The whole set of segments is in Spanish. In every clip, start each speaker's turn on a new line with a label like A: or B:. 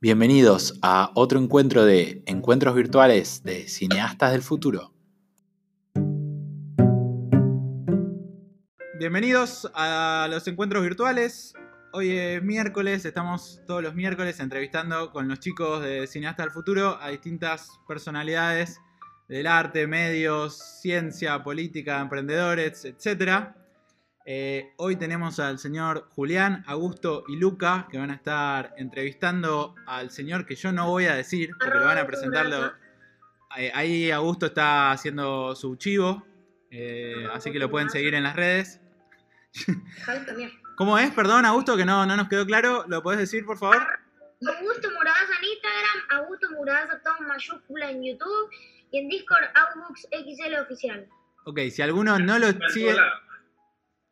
A: Bienvenidos a otro encuentro de encuentros virtuales de cineastas del futuro. Bienvenidos a los encuentros virtuales. Hoy es miércoles, estamos todos los miércoles entrevistando con los chicos de Cineastas del Futuro a distintas personalidades del arte, medios, ciencia, política, emprendedores, etc. Eh, hoy tenemos al señor Julián, Augusto y Luca que van a estar entrevistando al señor que yo no voy a decir, porque lo van a presentarlo. Eh, ahí Augusto está haciendo su chivo, eh, así que lo pueden seguir en las redes. ¿Cómo es? Perdón, Augusto, que no, no nos quedó claro. ¿Lo podés decir, por favor?
B: Augusto Muradas en Instagram, Augusto Muradas todo en mayúscula en YouTube y en Discord Outbooks XL oficial.
A: Ok, si alguno no lo sigue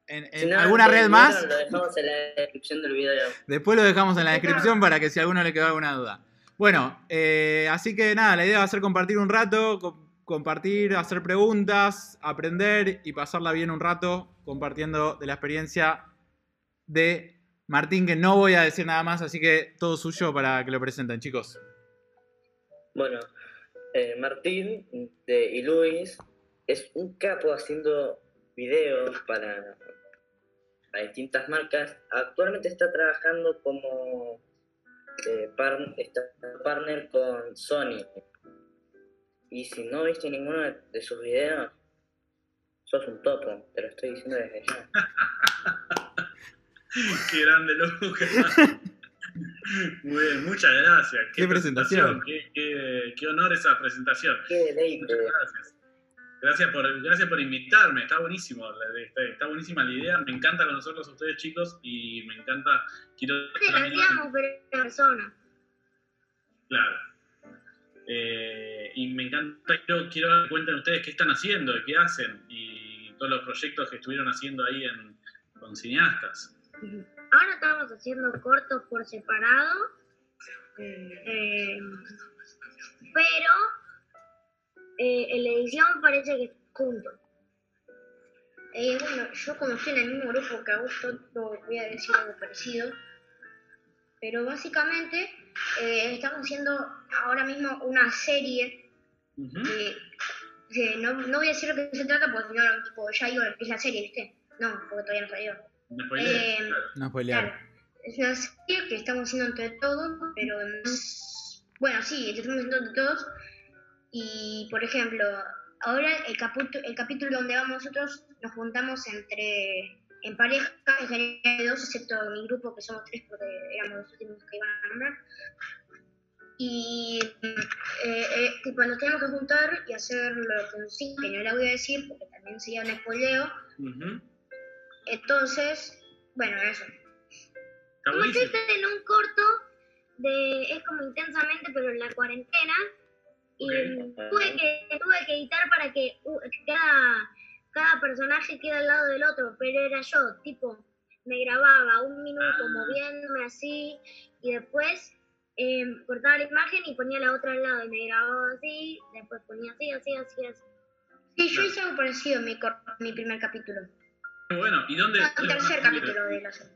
A: en, alguna red más.
C: Lo dejamos en la descripción del video.
A: Después lo dejamos en la descripción para que si a alguno le quedó alguna duda. Bueno, eh, así que nada, la idea va a ser compartir un rato, compartir, hacer preguntas, aprender y pasarla bien un rato compartiendo de la experiencia de Martín, que no voy a decir nada más, así que todo suyo para que lo presenten, chicos.
C: Bueno, eh, Martín de, y Luis es un capo haciendo videos para a distintas marcas. Actualmente está trabajando como eh, partner con Sony. Y si no viste ninguno de, sus videos, sos un topo, te lo estoy diciendo desde ya.
D: Qué grande, loco. Muy bien, muchas gracias.
A: Qué, presentación.
D: Qué, qué, honor esa presentación.
C: Qué deleite.
D: Muchas gracias. Gracias por, gracias por invitarme, está buenísimo, está, buenísima la idea, me encanta conocerlos a ustedes chicos y me encanta, quiero...
B: Gracias por persona.
D: Claro. Eh, y me encanta, quiero, quiero que cuenten ustedes qué están haciendo, qué hacen y todos los proyectos que estuvieron haciendo ahí en, con cineastas.
B: Ahora estamos haciendo cortos por separado, eh, pero eh, en la edición parece que es junto. Eh, bueno, yo como estoy en el mismo grupo que Augusto, voy a decir algo parecido. Pero básicamente eh, estamos haciendo ahora mismo una serie. no, no, voy a decir lo que se trata porque no, tipo, ya digo es la serie, ¿viste? No, porque todavía no salió.
D: No eh,
A: No claro,
B: Es una serie que estamos haciendo entre todos, pero bueno, sí, estamos haciendo entre todos, y, por ejemplo, ahora el, el capítulo donde vamos nosotros nos juntamos entre en pareja, en general dos, excepto mi grupo, que somos tres porque éramos los últimos que iban a nombrar. Y eh, eh, tipo, nos tenemos que juntar y hacer lo que sí, que no la voy a decir porque también sería un spoileo. Entonces, bueno, eso. Como en un corto de es como intensamente, pero en la cuarentena, y tuve, que, tuve que editar para que cada, cada personaje quede al lado del otro, pero era yo, tipo, me grababa un minuto ah. moviéndome así y después em, cortaba la imagen y ponía la otra al lado y me grababa así, después ponía así, así, así, así. Sí, yo hice algo parecido en mi, mi primer capítulo.
D: Bueno, ¿y dónde?
B: el tercer capítulo de la serie.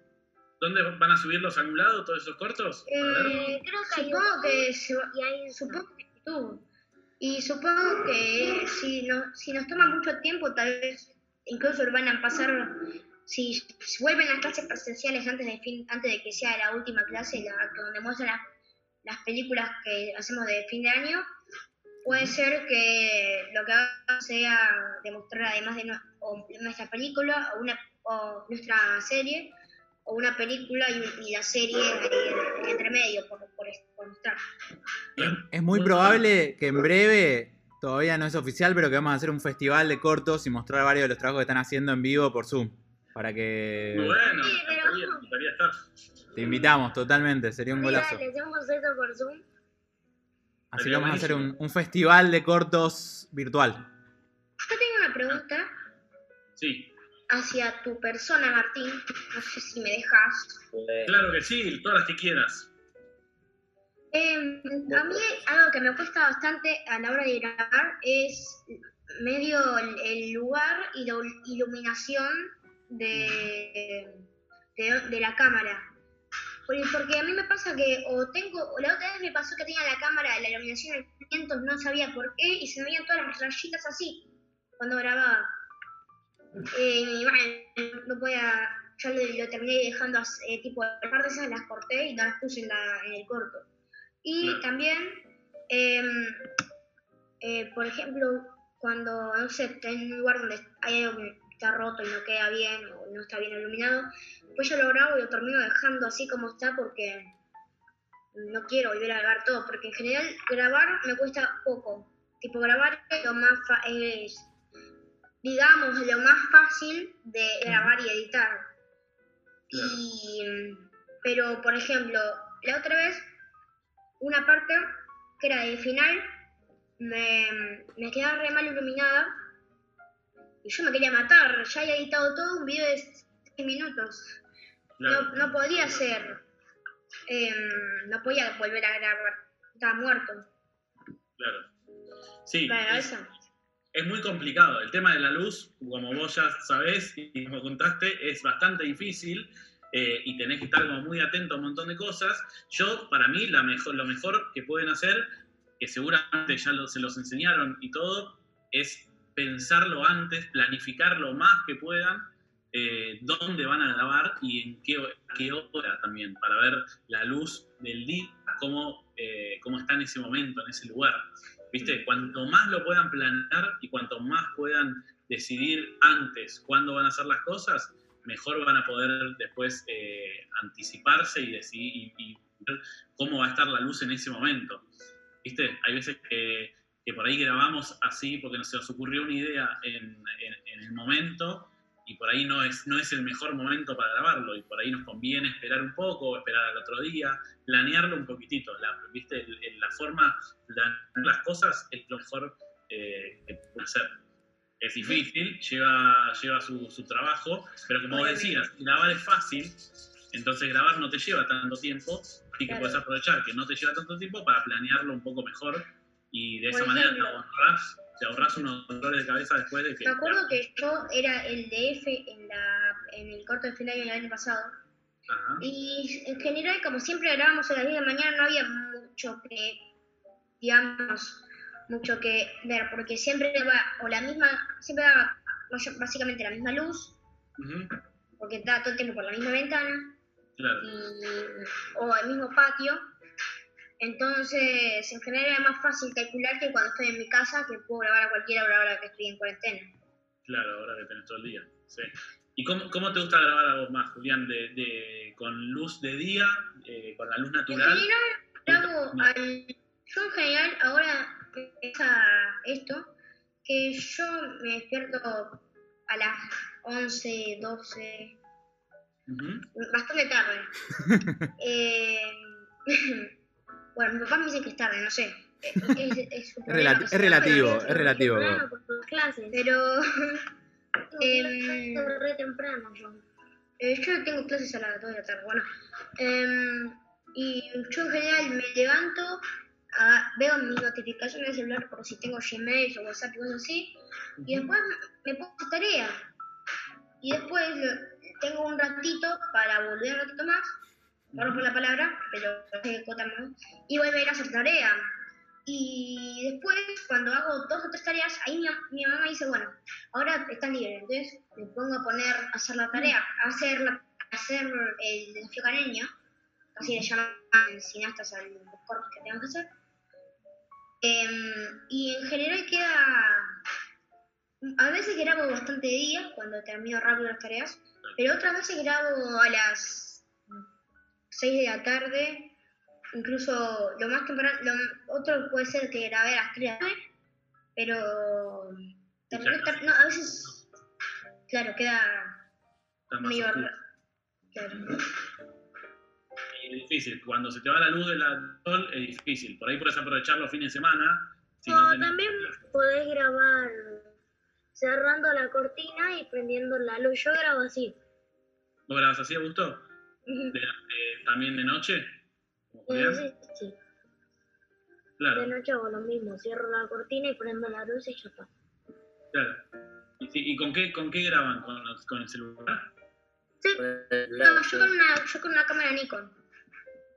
D: ¿Dónde van a subirlos a algún lado todos esos cortos?
B: Eh, creo que supongo que, se, y hay, supongo que YouTube. Y supongo que si, no, si nos toma mucho tiempo, tal vez incluso van a pasar, si, vuelven las clases presenciales antes de, fin, antes de que sea la última clase, la, donde muestran las películas que hacemos de fin de año, puede ser que lo que hagamos sea demostrar además de nuestra película o, una, o nuestra serie, o una película y, la serie entre medio, por, por, mostrar.
A: Es muy probable que en breve, todavía no es oficial, pero que vamos a hacer un festival de cortos y mostrar varios de los trabajos que están haciendo en vivo por Zoom. Para que.
D: Bueno,
A: Te invitamos totalmente, sería un golazo.
B: Le hacemos eso por Zoom.
A: Así que vamos a hacer un, un festival de cortos virtual.
B: Yo tengo una pregunta.
D: Sí
B: hacia tu persona, Martín. No sé si me dejas.
D: Claro que sí, todas las que quieras.
B: Em, a mí algo que me cuesta bastante a la hora de grabar es medio el lugar y la iluminación de, de, la cámara. Porque, porque a mí me pasa que o tengo, o la otra vez me pasó que tenía la cámara de la iluminación al 500, no sabía por qué, y se me veían todas las rayitas así cuando grababa. Eh, y bueno, no podía, ya lo, lo terminé dejando, eh, tipo, las partes esas las corté y no las puse en, la, en el corto. Y también, em, eh, por ejemplo, cuando, no sé, en un lugar donde hay algo que está roto y no queda bien o no está bien iluminado, pues yo lo grabo y lo termino dejando así como está porque no quiero volver a grabar todo, porque en general grabar me cuesta poco. Tipo, grabar es lo más fa- es, digamos, lo más fácil de grabar y editar.
D: Claro.
B: Y, pero, por ejemplo, la otra vez, una parte que era de final, me, me quedaba re mal iluminada y yo me quería matar. Ya había editado todo un video de 6 minutos.
D: Claro.
B: No, no podía ser. em, no podía volver a grabar. Estaba muerto.
D: Claro. Sí,
B: Bueno,
D: es,
B: eso.
D: Es muy complicado. El tema de la luz, como vos ya sabés y como contaste, es bastante difícil eh, y tenés que estar muy atento a un montón de cosas. Yo, para mí, la lo mejor que pueden hacer, que seguramente ya se los enseñaron y todo, es pensarlo antes, planificar lo más que puedan, eh, dónde van a grabar y en qué, qué hora también, para ver la luz del día, cómo, eh, cómo está en ese momento, en ese lugar. ¿Viste? Cuanto más lo puedan planear y cuanto más puedan decidir antes cuándo van a hacer las cosas, mejor van a poder después eh, anticiparse y decidir y, y ver cómo va a estar la luz en ese momento. ¿Viste? Hay veces que, que por ahí grabamos así porque nos se nos ocurrió una idea en, en- en el momento y por ahí no es, no es el mejor momento para grabarlo y por ahí nos conviene esperar un poco esperar al otro día, planearlo un poquitito. La, ¿Viste? La forma de planear las cosas es lo mejor eh, que puede ser. Es difícil, lleva, lleva su, su trabajo, pero como decías, grabar es fácil, entonces grabar no te lleva tanto tiempo, y que
B: Claro.
D: puedes aprovechar que no te lleva tanto tiempo para planearlo un poco mejor y de esa manera te ahorras, te ahorras unos dolores de cabeza después de que...
B: Me acuerdo que yo era el DF en, la, en el corto de final del año pasado.
D: Ajá,
B: Y en general, como siempre grabamos a las 10 de la mañana, no había mucho que, digamos, mucho que ver, porque siempre daba, o la misma, siempre daba básicamente la misma luz, porque estaba todo el tiempo por la misma ventana,
D: claro,
B: y, o el mismo patio. Entonces, en general era más fácil calcular que cuando estoy en mi casa, que puedo grabar a cualquier hora ahora que estoy en cuarentena.
D: claro, ahora que tenés todo el día. Sí. ¿Y cómo, cómo te gusta grabar a vos más, Julián? ¿De, de- ¿Con luz de día? eh, ¿Con la luz
B: En
D: natural?
B: general, grabo al... Yo en general ahora empieza esto, que yo me despierto a las 11, 12,
D: Ujú,
B: bastante tarde. Eh, bueno, mi papá me dice que es tarde, no sé. Es, es- es
A: Es,
B: problema,
A: relati-
B: no
A: es
B: sé,
A: relativo,
B: pero-
A: es relativo.
E: Temprano por tus clases.
B: Pero
E: Em, re temprano yo.
B: eh, yo tengo clases a las 2 de la tarde, bueno. Em, y yo en general me levanto, veo mis notificaciones del celular por si tengo Gmail o WhatsApp y cosas así, y después me pongo tarea. Y después tengo un ratito para volver un ratito más, perdón por la palabra, pero más, y volver a hacer tarea. Y después, cuando hago dos o tres tareas, ahí mi, mi mamá dice, bueno, ahora estás libre, entonces me pongo a poner, a hacer la tarea, a hacer, la- a hacer el desafío caneño, así le llaman cineastas a los cortos que tengan que hacer. Em, y en general queda, a veces grabo bastante día, cuando termino rápido las tareas, pero otras veces grabo a las 6 de la tarde, incluso lo más temprano, lo, otro puede ser que grabé a las 3 de la tarde, pero no, a veces, claro, queda medio. Claro.
D: Y es difícil, cuando se te va la luz del sol es difícil. Por ahí puedes aprovechar los fines de semana. Si no
E: O
D: tenés-
E: también podés grabar cerrando la cortina y prendiendo la luz. Yo grabo así.
D: ¿Vos grabas así, Augusto? De- de- ¿También de noche? ¿Como
E: Eh,
D: Julián?
E: sí.
D: Claro,
E: De noche hago lo mismo. Cierro la cortina y prendo la luz y ya está.
D: claro. ¿Y, sí, ¿y con, qué, con qué graban? ¿Con, los- con el celular?
B: Sí,
C: Pues,
B: no, yo con una, yo con una cámara Nikon.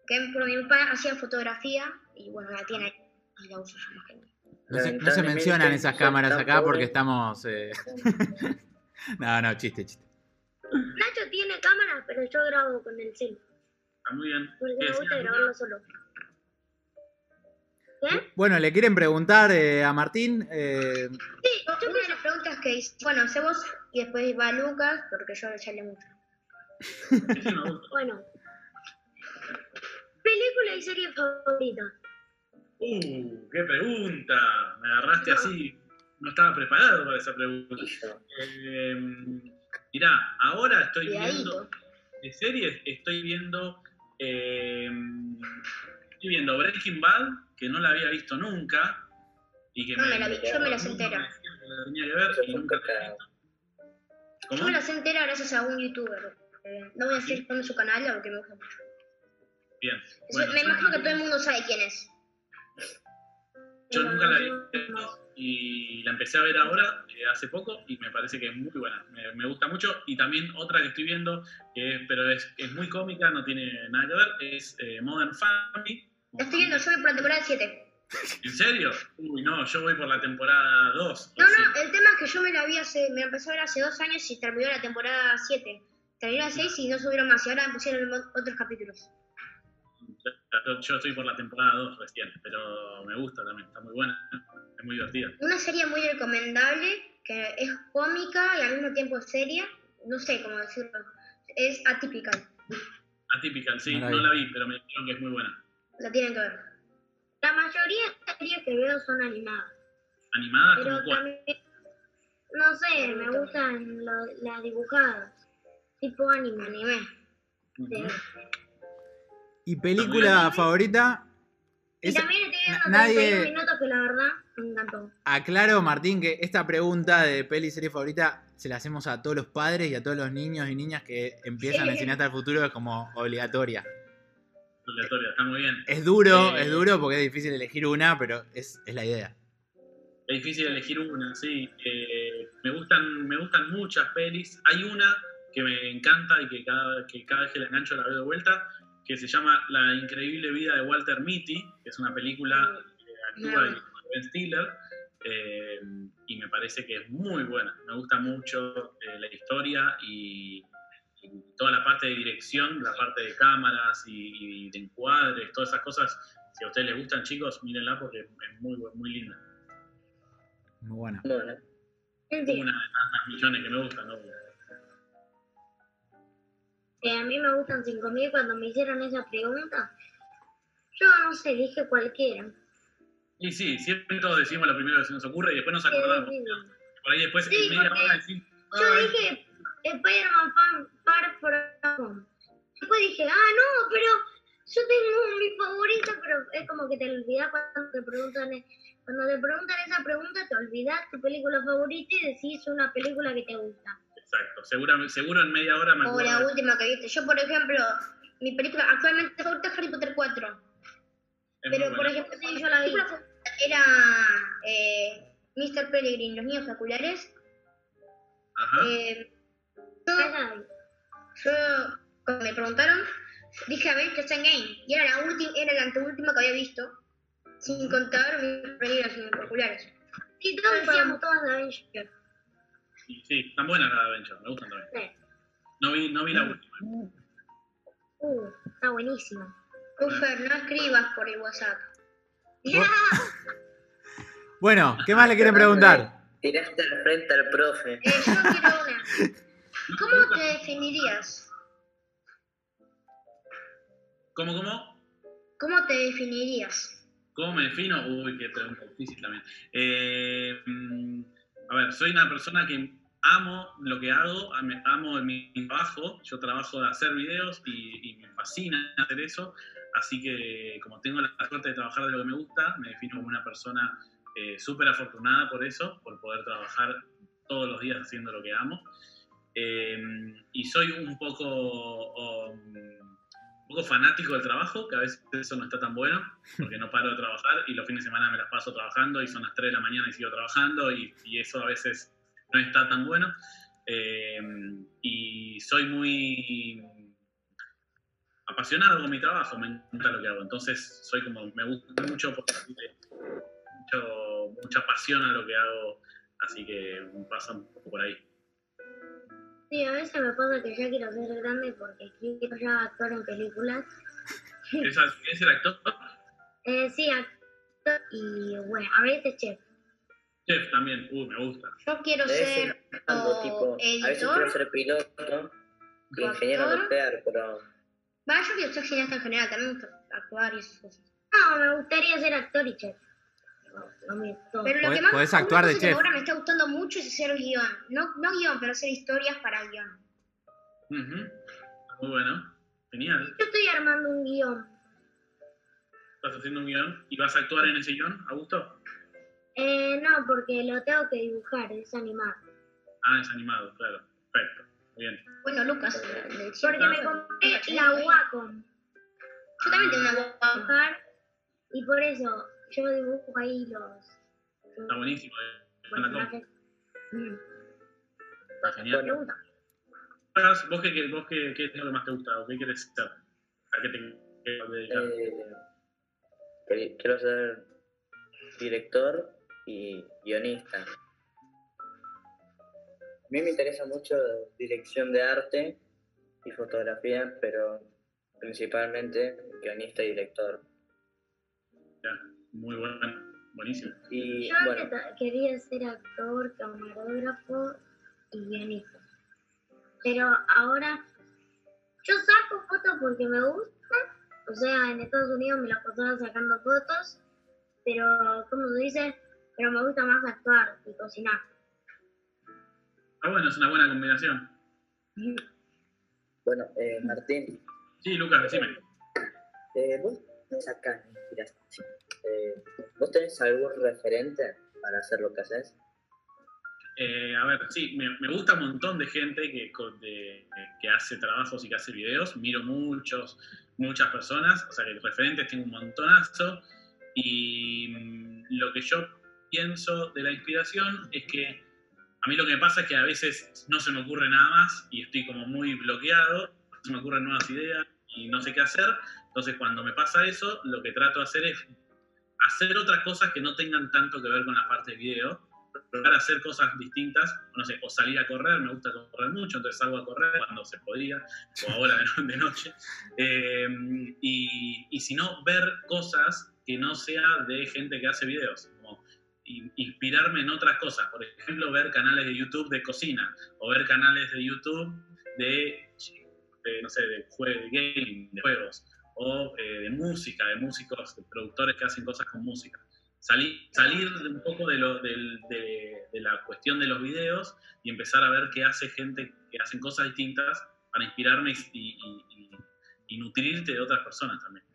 B: que por mi papá hacía fotografía y bueno, la tiene ahí y la uso yo más que.
A: No se, no se mencionan esas cámaras acá porque estamos. eh, no, no, chiste, chiste.
E: Nacho tiene cámara, pero yo grabo con el cel.
D: Está muy bien.
E: Porque
D: ¿Qué
E: me gusta grabarlo solo. ¿Qué?
A: Bueno, le quieren preguntar eh, a Martín. eh,
B: Sí, una de las preguntas que hice, bueno, hace vos y después va Lucas, porque yo ya le mucho.
E: Bueno. Película y serie favorita.
D: Uh, qué pregunta. Me agarraste así. No estaba preparado para esa pregunta.
C: Yo,
D: Eh, mirá, ahora estoy viendo. De series estoy viendo. eh, estoy viendo Breaking Bad, que no la había visto nunca. Y que
B: No me la vi, yo me la sé
D: nunca
B: entera.
D: me decían que la tenía que ver y nunca la he visto.
B: Yo me la sé entera gracias a un youtuber. Eh, no voy a decir con su canal porque me gusta mucho.
D: Bien. Bueno,
B: me imagino que todo el mundo sabe quién es.
D: Yo nunca la vi y la empecé a ver ahora, eh, hace poco, y me parece que es muy buena. Me, me gusta mucho. Y también otra que estoy viendo, que es- pero es, es muy cómica, no tiene nada que ver, es eh, Modern Family.
B: La estoy viendo, yo voy por la temporada 7.
D: ¿En serio? Uy, no, yo voy por la temporada 2.
B: No, no, el tema es que yo me la vi hace, me la empecé a ver hace dos años y terminó la temporada 7. Terminó la 6 y no subieron más y ahora pusieron otros capítulos.
D: Yo, yo estoy por la temporada 2 recién, pero me gusta también, está muy buena, es muy divertida.
B: Una serie muy recomendable, que es cómica y al mismo tiempo seria, no sé cómo decirlo, es Atypical,
D: Atypical, sí,
A: No la
D: no
A: vi.
D: la vi, pero me dijeron que es muy buena.
B: la tienen que ver.
E: La mayoría de series que veo son animadas.
D: ¿Animada
E: Pero
D: como cuál?
E: también, no sé, me gustan lo- las dibujadas. Tipo anime.
B: Anime.
A: ¿Y película favorita?
E: Y
A: Esa-
E: también estoy viendo
A: na- nadie-
E: 31 minutos que la verdad me encantó.
A: Aclaro, Martín, que esta pregunta de peli y serie favorita se la hacemos a todos los padres y a todos los niños y niñas que empiezan en Cineasta del Futuro, es como obligatoria.
D: Aleatoria, está muy bien.
A: Es duro,
D: Eh,
A: es duro porque es difícil elegir una, pero es, es la idea.
D: Es difícil elegir una, sí. Eh, me, gustan, me gustan muchas pelis. Hay una que me encanta y que cada, que cada vez que la engancho la veo de vuelta, que se llama La increíble vida de Walter Mitty, que es una película que actúa
B: No.
D: Ben Stiller, eh, y me parece que es muy buena. Me gusta mucho eh, la historia y, y toda la parte de dirección, la parte de cámaras y, y de encuadres, todas esas cosas. Si a ustedes les gustan, chicos, mírenla porque es muy, muy linda.
A: Muy buena.
C: Bueno,
E: Sí,
D: Una de tantas millones que me gustan, ¿no?
E: Eh, a mí me gustan 5000 cuando me hicieron esa pregunta. Yo no sé, dije cualquiera.
D: Y sí, siempre todos decimos lo primero que se nos ocurre y después nos acordamos.
E: sí.
D: Por ahí después
E: Sí,
D: en media hora decimos,
E: Yo
D: "Ay,
E: dije Spider-Man Far From Home. Después dije, ah, no, pero yo tengo mi favorita, pero es como que te olvidas cuando te preguntan, cuando te preguntan esa pregunta, te olvidas tu película favorita y decís una película que te gusta.
D: Exacto, seguro, seguro en media hora me
B: O
D: acuerdo.
B: la última que viste. Yo, por ejemplo, mi película actualmente favorita es Harry Potter 4.
D: Es muy
B: Pero, por ejemplo,
E: yo la vi.
B: película era eh, Mr. Peregrine, Los Niños Oculares.
D: Ajá.
B: Eh, yo, yo, cuando me preguntaron, dije Avengers Endgame. Y era la, última, era la anteúltima que había visto, sin contar Los Niños Oculares.
E: Sí, todos decíamos todas de Avengers.
D: Sí, están buenas las de Adventure, me gustan también.
E: Sí.
D: No vi, no vi la última.
E: Uh, está buenísimo.
B: Ufer, no escribas por el WhatsApp.
A: Bueno, ¿qué más le quieren preguntar?
C: tiraste al frente al profe.
B: Eh, yo quiero una. ¿Cómo te definirías?
D: ¿Cómo, cómo?
B: ¿Cómo te definirías?
D: ¿Cómo me defino? Uy, qué pregunta difícil también. Eh, mm, a ver, soy una persona que amo lo que hago, am- amo mi trabajo. Yo trabajo de hacer videos y, me fascina hacer eso. Así que, como tengo la suerte de trabajar de lo que me gusta, me defino como una persona eh, súper afortunada por eso, por poder trabajar todos los días haciendo lo que amo. Eh, y soy un poco, um, poco fanático del trabajo, que a veces eso no está tan bueno, porque no paro de trabajar y los fines de semana me las paso trabajando y son las 3 de la mañana y sigo trabajando y, eso a veces no está tan bueno. Eh, y soy muy... apasionado con mi trabajo, me encanta lo que hago. Entonces, soy como, me gusta mucho porque mucho, mucha pasión a lo que hago, así que pasa un poco por ahí.
E: Sí, a veces me pasa que ya quiero ser grande porque quiero ya actuar en películas.
D: ¿Quieres ser actor?
E: Eh, sí, actor y bueno, a veces chef.
D: Chef también, uh, me gusta.
B: Yo quiero ser
C: algo tipo,
B: editor.
C: A veces quiero ser piloto y ingeniero nuclear, pero
B: Va, yo quiero ser cineasta en general, también me gusta actuar y esas cosas.
E: No, me gustaría ser actor y chef. Todo.
B: Pero lo
A: Podés-
B: que más
A: podés actuar de
B: que
A: chef.
B: ahora me está gustando mucho es hacer guion. No, no guion, pero hacer historias para guion.
D: Ujú. Muy bueno, genial.
E: Yo estoy armando un guion.
D: Estás haciendo un guion y vas a actuar en ese guion, Augusto.
E: Eh, no, porque lo tengo que dibujar, es animado.
D: Ah, es animado, claro. Perfecto, muy bien.
B: Bueno, Lucas.
E: Porque me compré la Wacom
B: Yo también tengo Wacom.
E: dibujar y por eso yo dibujo ahí los,
D: Está buenísimo. eh.
E: Mm.
D: Está genial. ¿Vos, qué, vos qué, qué es lo que más te gusta o qué quieres ser? ¿A qué te quieres dedicar?
C: eh, quiero ser director y guionista. A mí me interesa mucho dirección de arte y fotografía, pero principalmente guionista y director.
D: Ya, muy bueno, buenísimo.
C: Y
E: Yo
C: bueno,
E: quería ser actor, camarógrafo y guionista. Pero ahora yo saco fotos porque me gusta. O sea, en Estados Unidos me la pasaba sacando fotos. Pero, como se dice, pero me gusta más actuar y cocinar.
D: Ah, bueno, es una buena combinación.
C: bueno eh, Martín,
D: Sí, Lucas, decime.
C: eh, vos acá, mentiras, sí. Eh, ¿vos tenés algún referente para hacer lo que haces?
D: Eh, a ver, sí, me, gusta un montón de gente que hace trabajos y que hace videos. Miro muchos, muchas personas, o sea que referentes tengo un montonazo. Y mm, lo que yo pienso de la inspiración es que a mí lo que me pasa es que a veces no se me ocurre nada más y estoy como muy bloqueado, no se me ocurren nuevas ideas y no sé qué hacer. Entonces cuando me pasa eso, lo que trato de hacer es hacer otras cosas que no tengan tanto que ver con la parte de video probar hacer cosas distintas, no sé, o salir a correr, me gusta correr mucho, entonces salgo a correr cuando se podía, o ahora de, no- de noche, Eh, y, y si no, ver cosas que no sea de gente que hace videos, como in- inspirarme en otras cosas, por ejemplo, ver canales de YouTube de cocina, o ver canales de YouTube de, de, no sé, de, jue- de gaming, de juegos, o eh, de música, de músicos, de productores que hacen cosas con música salir, salir de un poco de, lo, del- de, de la cuestión de los videos y empezar a ver qué hace gente que hacen cosas distintas para inspirarme y, y- y- y nutrirte de otras personas también.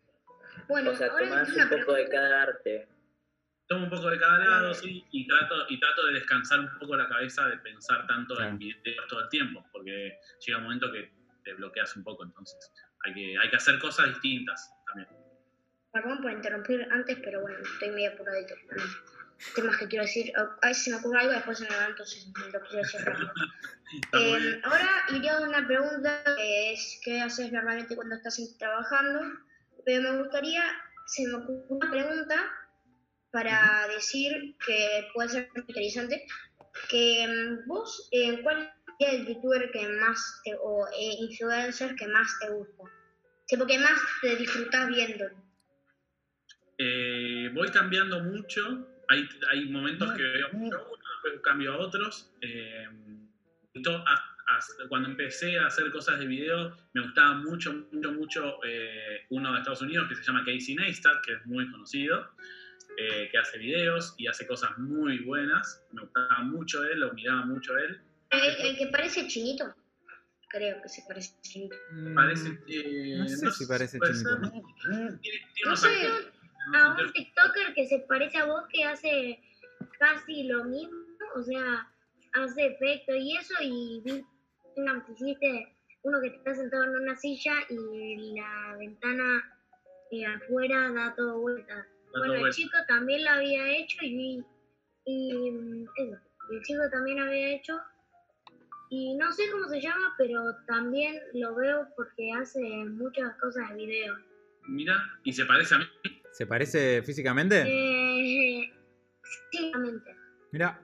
B: Bueno,
C: O sea, tomás un poco de cada arte.
D: Tomo un poco de cada lado, sí, y trato, y trato de descansar un poco la cabeza de pensar tanto
A: Claro.
D: en videos todo el tiempo, porque llega un momento que te bloqueas un poco, entonces hay que, hay que hacer cosas distintas también.
B: Perdón por interrumpir antes, pero bueno, estoy medio apuradito. Temas que quiero decir. A veces se me ocurre algo después se me va, entonces lo quiero decir rápido. Eh, ahora iría a una pregunta que es ¿qué haces normalmente cuando estás trabajando? Pero me gustaría, se me ocurrió una pregunta para decir que puede ser interesante, que mm, vos, eh, ¿cuál es el youtuber que más te, o eh, influencer que más te gusta? Tipo, que más te disfrutas viendo.
D: Eh, voy cambiando mucho. Hay, hay momentos que veo mucho a uno, después cambio a otros. Eh, esto, a- a- cuando empecé a hacer cosas de video, me gustaba mucho, mucho, mucho eh, uno de Estados Unidos que se llama Casey Neistat, que es muy conocido, que hace videos y hace cosas muy buenas. Me gustaba mucho él, lo miraba mucho él.
B: El, el que parece chinito. Creo que se parece chinito.
A: Mm,
D: Parece, eh,
A: no sé si parece chinito.
B: No sé,
D: actores-
E: A un TikToker que se parece a vos que hace casi lo mismo, o sea, hace efecto y eso, y vi una que hiciste uno que está sentado en una silla y la ventana eh, afuera da todo vuelta.
D: Da
E: Bueno,
D: todo
E: el
D: vuelta.
E: chico también lo había hecho y, y mm, eso, el chico también había hecho Y no sé cómo se llama, pero también lo veo porque hace muchas cosas de video.
D: Mira, y se parece a mí.
A: ¿Se parece físicamente?
E: Eh, físicamente.
A: Mira,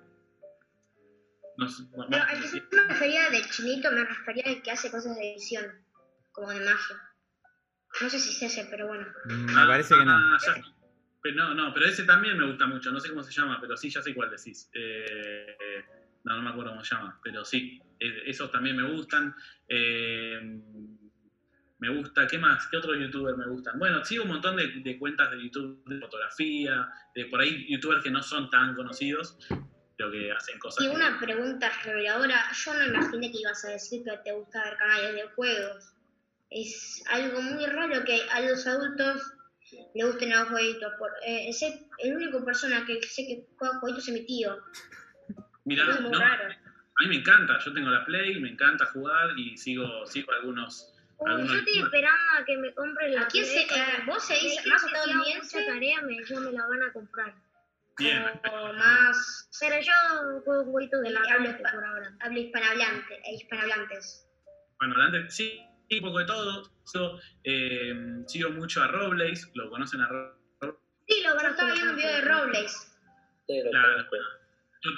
D: No sé, va-
B: Pero al que yo me refería del chinito, me refería al que hace cosas de edición, como de magia. No sé si es ese, pero bueno.
A: mm, me parece que no.
D: Ah, ya- pero no, no, pero ese también me gusta mucho. No sé cómo se llama, pero sí, ya sé cuál decís. Eh, no, no me acuerdo cómo se llama, pero sí, esos también me gustan. Eh, me gusta, ¿qué más? ¿Qué otros youtubers me gustan? Bueno, sigo un montón de, de cuentas de YouTube de fotografía, de por ahí youtubers que no son tan conocidos, pero que hacen cosas.
B: Y
D: que-
B: una pregunta reveladora, yo no imaginé que ibas a decir que te gusta ver canales de juegos. Es algo muy raro que a los adultos le gusten los jueguitos. Por, eh, el único persona que sé que juega jueguitos es mi tío.
D: Mirá,
B: es muy
D: no,
B: raro.
D: a mí me encanta, yo tengo la Play, me encanta jugar y sigo, sigo algunos.
E: Uy,
D: algunos
E: yo estoy esperando a que me compre la
B: Aquí se,
E: Play.
B: eh, vos seguís más estadounidense
E: mucha tarea me, ya me la van a comprar.
D: Bien,
B: o más
E: Pero yo juego jueguitos de la
B: hablo
E: por ahora.
B: habla hispanohablante, e hispanohablantes.
D: Bueno, adelante, sí, un poco de todo. Sigo, eh, sigo mucho a Robles, lo conocen a Robles.
E: Sí, lo
B: Yo
E: a
B: estaba viendo un video de Robles,
C: Sí, lo
D: Claro.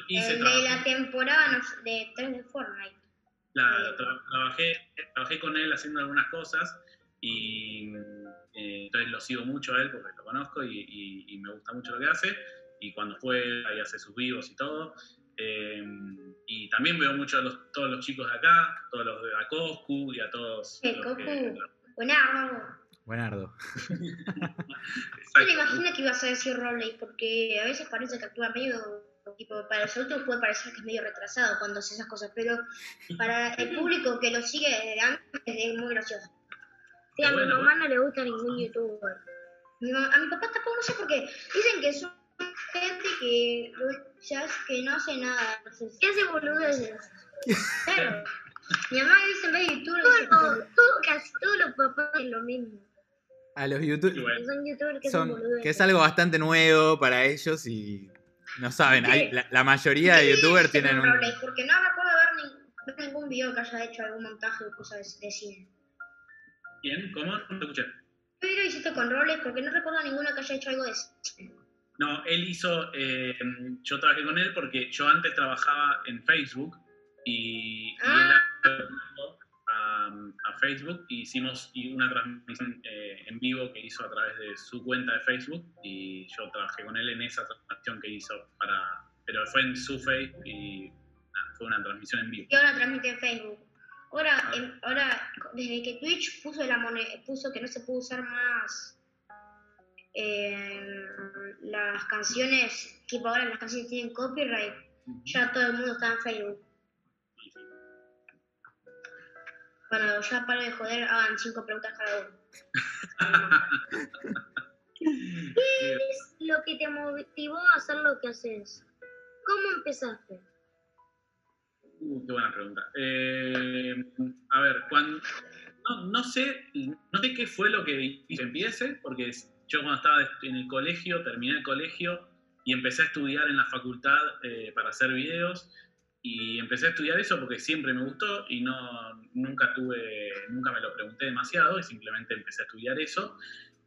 B: El de
D: trabajo-
B: la temporada de 3 de Fortnite.
D: Claro, tra- trabajé, trabajé con él haciendo algunas cosas y eh, entonces lo sigo mucho a él porque lo conozco y, y- y me gusta mucho lo que hace. Y cuando juega y hace sus vivos y todo. Eh, y también veo mucho a los- todos los chicos de acá, todos los de Acoscu y a todos.
B: Eh,
D: que-
B: Coscu. Buenardo.
A: Buenardo.
B: Yo no
D: Exacto.
B: imaginé que ibas a decir Robles porque a veces parece que actúa medio. Tipo, para los adultos puede parecer que es medio retrasado cuando hace esas cosas, pero para el público que lo sigue desde antes es muy gracioso.
E: Sí, a mi
D: Bueno,
E: mamá no le gusta ningún youtuber.
B: Mi mamá- a mi papá tampoco no sé por qué. Dicen que son gente que, ya es que no hace nada.
E: ¿Qué hace boludeces?
B: claro. Mi mamá dice en vez de YouTube, dice,
E: Todo, todo- casi todos los papás es lo mismo.
A: A los
D: Y
A: YouTube
D: bueno,
E: Que son youtubers que son
A: son
E: boludeces.
A: que es algo bastante nuevo para ellos y no saben. Hay, la, la mayoría de
B: ¿Qué
A: youtubers tienen
B: con
A: un.
B: Porque no recuerdo ver, ni- ver ningún video que haya hecho algún montaje o cosas de, de cine.
D: ¿Quién? ¿Cómo? No te escuché.
B: ¿Qué video hiciste con Robles? Porque no recuerdo ninguno que haya hecho algo de cine.
D: No, él hizo, eh, yo trabajé con él porque yo antes trabajaba en Facebook y, y
B: Ah.
D: él a, a Facebook y hicimos una transmisión eh, en vivo que hizo a través de su cuenta de Facebook y yo trabajé con él en esa transmisión que hizo para, pero fue en su Facebook y fue una transmisión en vivo.
B: Y ahora transmite en Facebook. Ahora,
D: Ah.
B: en- ahora desde que Twitch puso, la puso que no se pudo usar más eh, las canciones, que ahora las canciones tienen copyright, ya todo el mundo está en Facebook. Bueno, ya paro de joder, hagan cinco preguntas cada uno.
E: es lo que te motivó a hacer lo que haces? ¿Cómo empezaste?
D: Uh, qué buena pregunta. Eh, a ver, cuando, no, no sé, no sé qué fue lo que hizo empiece, porque yo cuando estaba en el colegio, terminé el colegio y empecé a estudiar en la facultad eh, para hacer videos y empecé a estudiar eso porque siempre me gustó y no nunca tuve, nunca me lo pregunté demasiado y simplemente empecé a estudiar eso.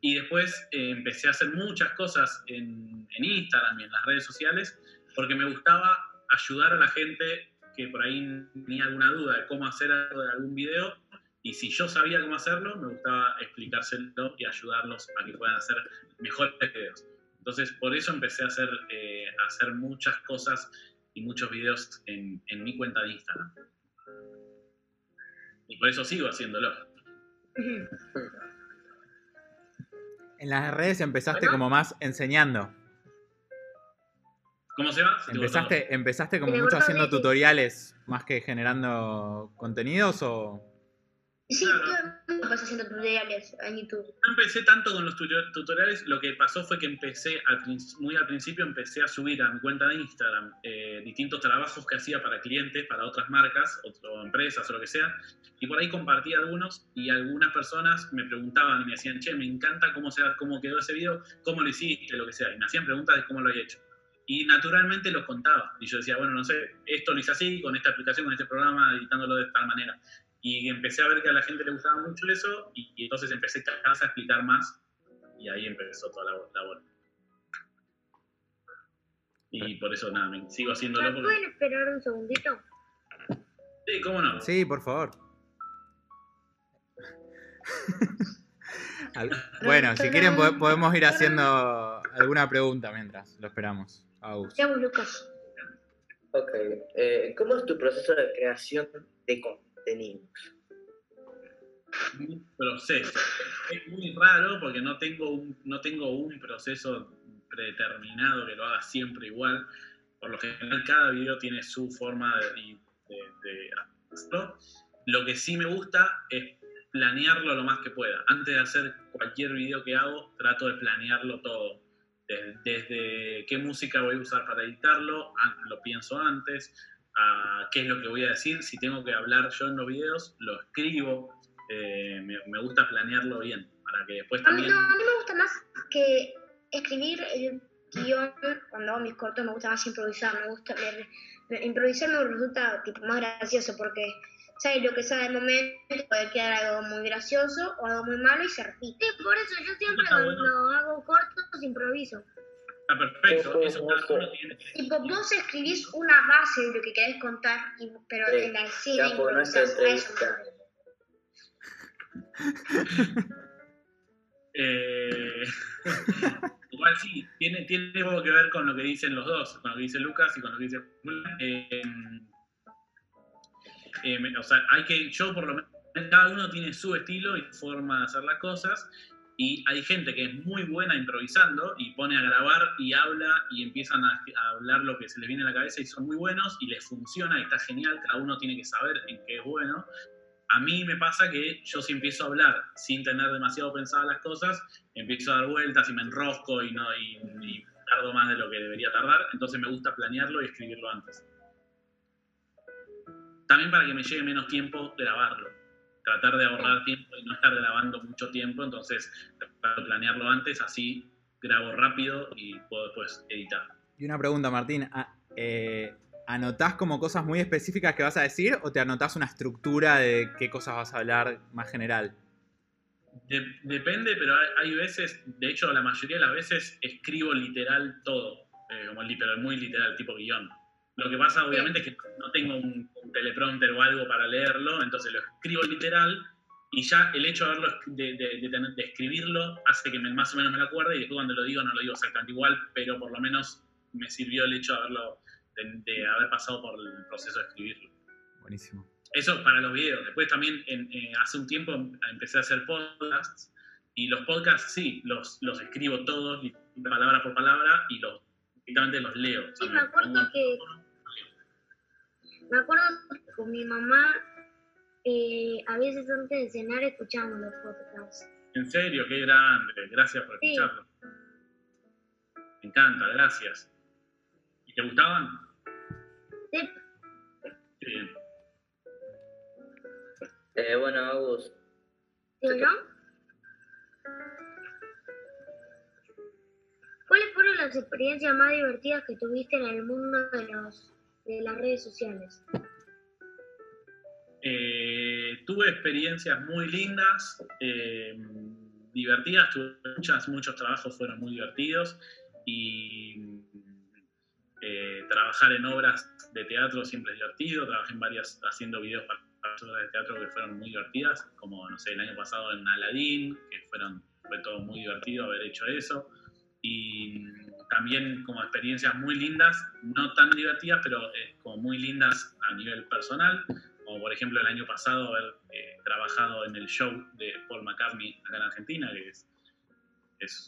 D: Y después eh, empecé a hacer muchas cosas en, en Instagram y en las redes sociales porque me gustaba ayudar a la gente que por ahí tenía alguna duda de cómo hacer algo de algún video y si yo sabía cómo hacerlo, me gustaba explicárselo y ayudarlos a que puedan hacer mejores videos. Entonces, por eso empecé a hacer, eh, a hacer muchas cosas y muchos videos en, en mi cuenta de Instagram. Y por eso sigo haciéndolo.
A: En las redes empezaste como más enseñando.
D: ¿Cómo se va?
A: Empezaste, empezaste como mucho haciendo tutoriales más que generando contenidos o.
B: Sí,
D: Claro.
B: todo haciendo tutoriales en YouTube.
D: No empecé tanto con los tuto- tutoriales, lo que pasó fue que empecé, al muy al principio, empecé a subir a mi cuenta de Instagram eh, distintos trabajos que hacía para clientes, para otras marcas, o empresas o lo que sea, y por ahí compartí algunos y algunas personas me preguntaban y me decían, che, me encanta cómo, se, cómo quedó ese video, cómo lo hiciste, lo que sea, y me hacían preguntas de cómo lo había hecho. y naturalmente los contaba. Y yo decía, bueno, no sé, esto lo hice así, con esta aplicación, con este programa, editándolo de tal manera. Y empecé a ver que a la gente le gustaba mucho eso, y, y entonces empecé a casa a explicar más, y ahí empezó toda la, la bola. Y por eso, nada, me sigo haciéndolo
E: ¿Me
D: porque...
E: pueden esperar un segundito?
D: Sí, cómo no.
A: Sí, por favor. Bueno, si quieren po- podemos ir haciendo alguna pregunta mientras lo esperamos.
B: Lucas.
C: Ok. eh, ¿Cómo es tu proceso de creación de
D: un proceso. Es muy raro porque no tengo un, no tengo un proceso predeterminado que lo haga siempre igual. Por lo general, cada video tiene su forma de, hacerlo. Lo que sí me gusta es planearlo lo más que pueda. Antes de hacer cualquier video que hago, trato de planearlo todo. Desde, desde qué música voy a usar para editarlo, lo pienso antes, a qué es lo que voy a decir. Si tengo que hablar yo en los videos, lo escribo. Eh, me, me gusta planearlo bien, para que después
B: A mí,
D: también...
B: no, a mí me gusta más que escribir el guion cuando hago mis cortos, me gusta más improvisar, me gusta me- me- improvisar me resulta tipo más gracioso porque sabes lo que sale al momento, puede quedar algo muy gracioso o algo muy malo y se repite.
E: Sí, por eso yo siempre cuando
D: bueno.
E: hago cortos improviso.
D: Está perfecto, eso cada uno tiene...
B: Tipo, vos escribís una base de lo que querés contar, y- pero
C: Sí,
B: en la escena
C: Ya por nuestra
B: improvisás. A eso me
C: entrevista.
B: refiero.
D: Eh, igual sí, tiene, tiene algo que ver con lo que dicen los dos, con lo que dice Lucas y con lo que dice. Eh, eh, o sea, hay que, yo por lo menos, cada uno tiene su estilo y forma de hacer las cosas. Y hay gente que es muy buena improvisando y pone a grabar y habla y empiezan a, hablar lo que se les viene a la cabeza y son muy buenos y les funciona y está genial. Cada uno tiene que saber en qué es bueno. A mí me pasa que yo si empiezo a hablar sin tener demasiado pensadas las cosas, empiezo a dar vueltas y me enrosco y, no, y tardo más de lo que debería tardar, entonces me gusta planearlo y escribirlo antes. También para que me lleve menos tiempo grabarlo. Tratar de ahorrar tiempo y no estar grabando mucho tiempo, entonces trato de planearlo antes, así grabo rápido y puedo después editar.
A: Y una pregunta, Martín. eh, ¿Anotás como cosas muy específicas que vas a decir o te anotás una estructura de qué cosas vas a hablar más general?
D: De- depende, pero hay, hay veces, de hecho la mayoría de las veces escribo literal todo, eh, como pero muy literal, tipo guion. Lo que pasa obviamente es que no tengo un, un teleprompter o algo para leerlo, entonces lo escribo literal y ya el hecho de, haberlo, de, de- de escribirlo hace que me- más o menos me lo acuerde y después cuando lo digo no lo digo exactamente igual, pero por lo menos me sirvió el hecho de, haberlo, de, de haber pasado por el proceso de escribirlo.
A: Buenísimo.
D: Eso para los videos. Después también en- eh, hace un tiempo em- empecé a hacer podcasts y los podcasts sí, los, los escribo todos, palabra por palabra, y los directamente los leo. O sea,
E: Sí, me acuerdo que me acuerdo que con mi mamá eh, a veces antes de cenar escuchábamos los podcasts.
D: En serio, qué grande. Gracias por
E: Sí.
D: escucharlo. Me encanta, gracias. ¿Y te gustaban?
E: Sí,
D: Qué bien.
C: Eh, bueno, Agus,
E: ¿sí no? ¿Cuáles fueron las experiencias más divertidas que tuviste en el mundo de, los, de las redes sociales?
D: Eh, tuve experiencias muy lindas, eh, divertidas, tuve muchas, muchos trabajos fueron muy divertidos y eh, trabajar en obras de teatro siempre es divertido, trabajé en varias haciendo videos para obras de teatro que fueron muy divertidas, como no sé, el año pasado en Aladdin, que fueron, fue todo muy divertido haber hecho eso. También como experiencias muy lindas, no tan divertidas, pero eh, como muy lindas a nivel personal, como por ejemplo el año pasado haber eh, trabajado en el show de Paul McCartney acá en Argentina, que es,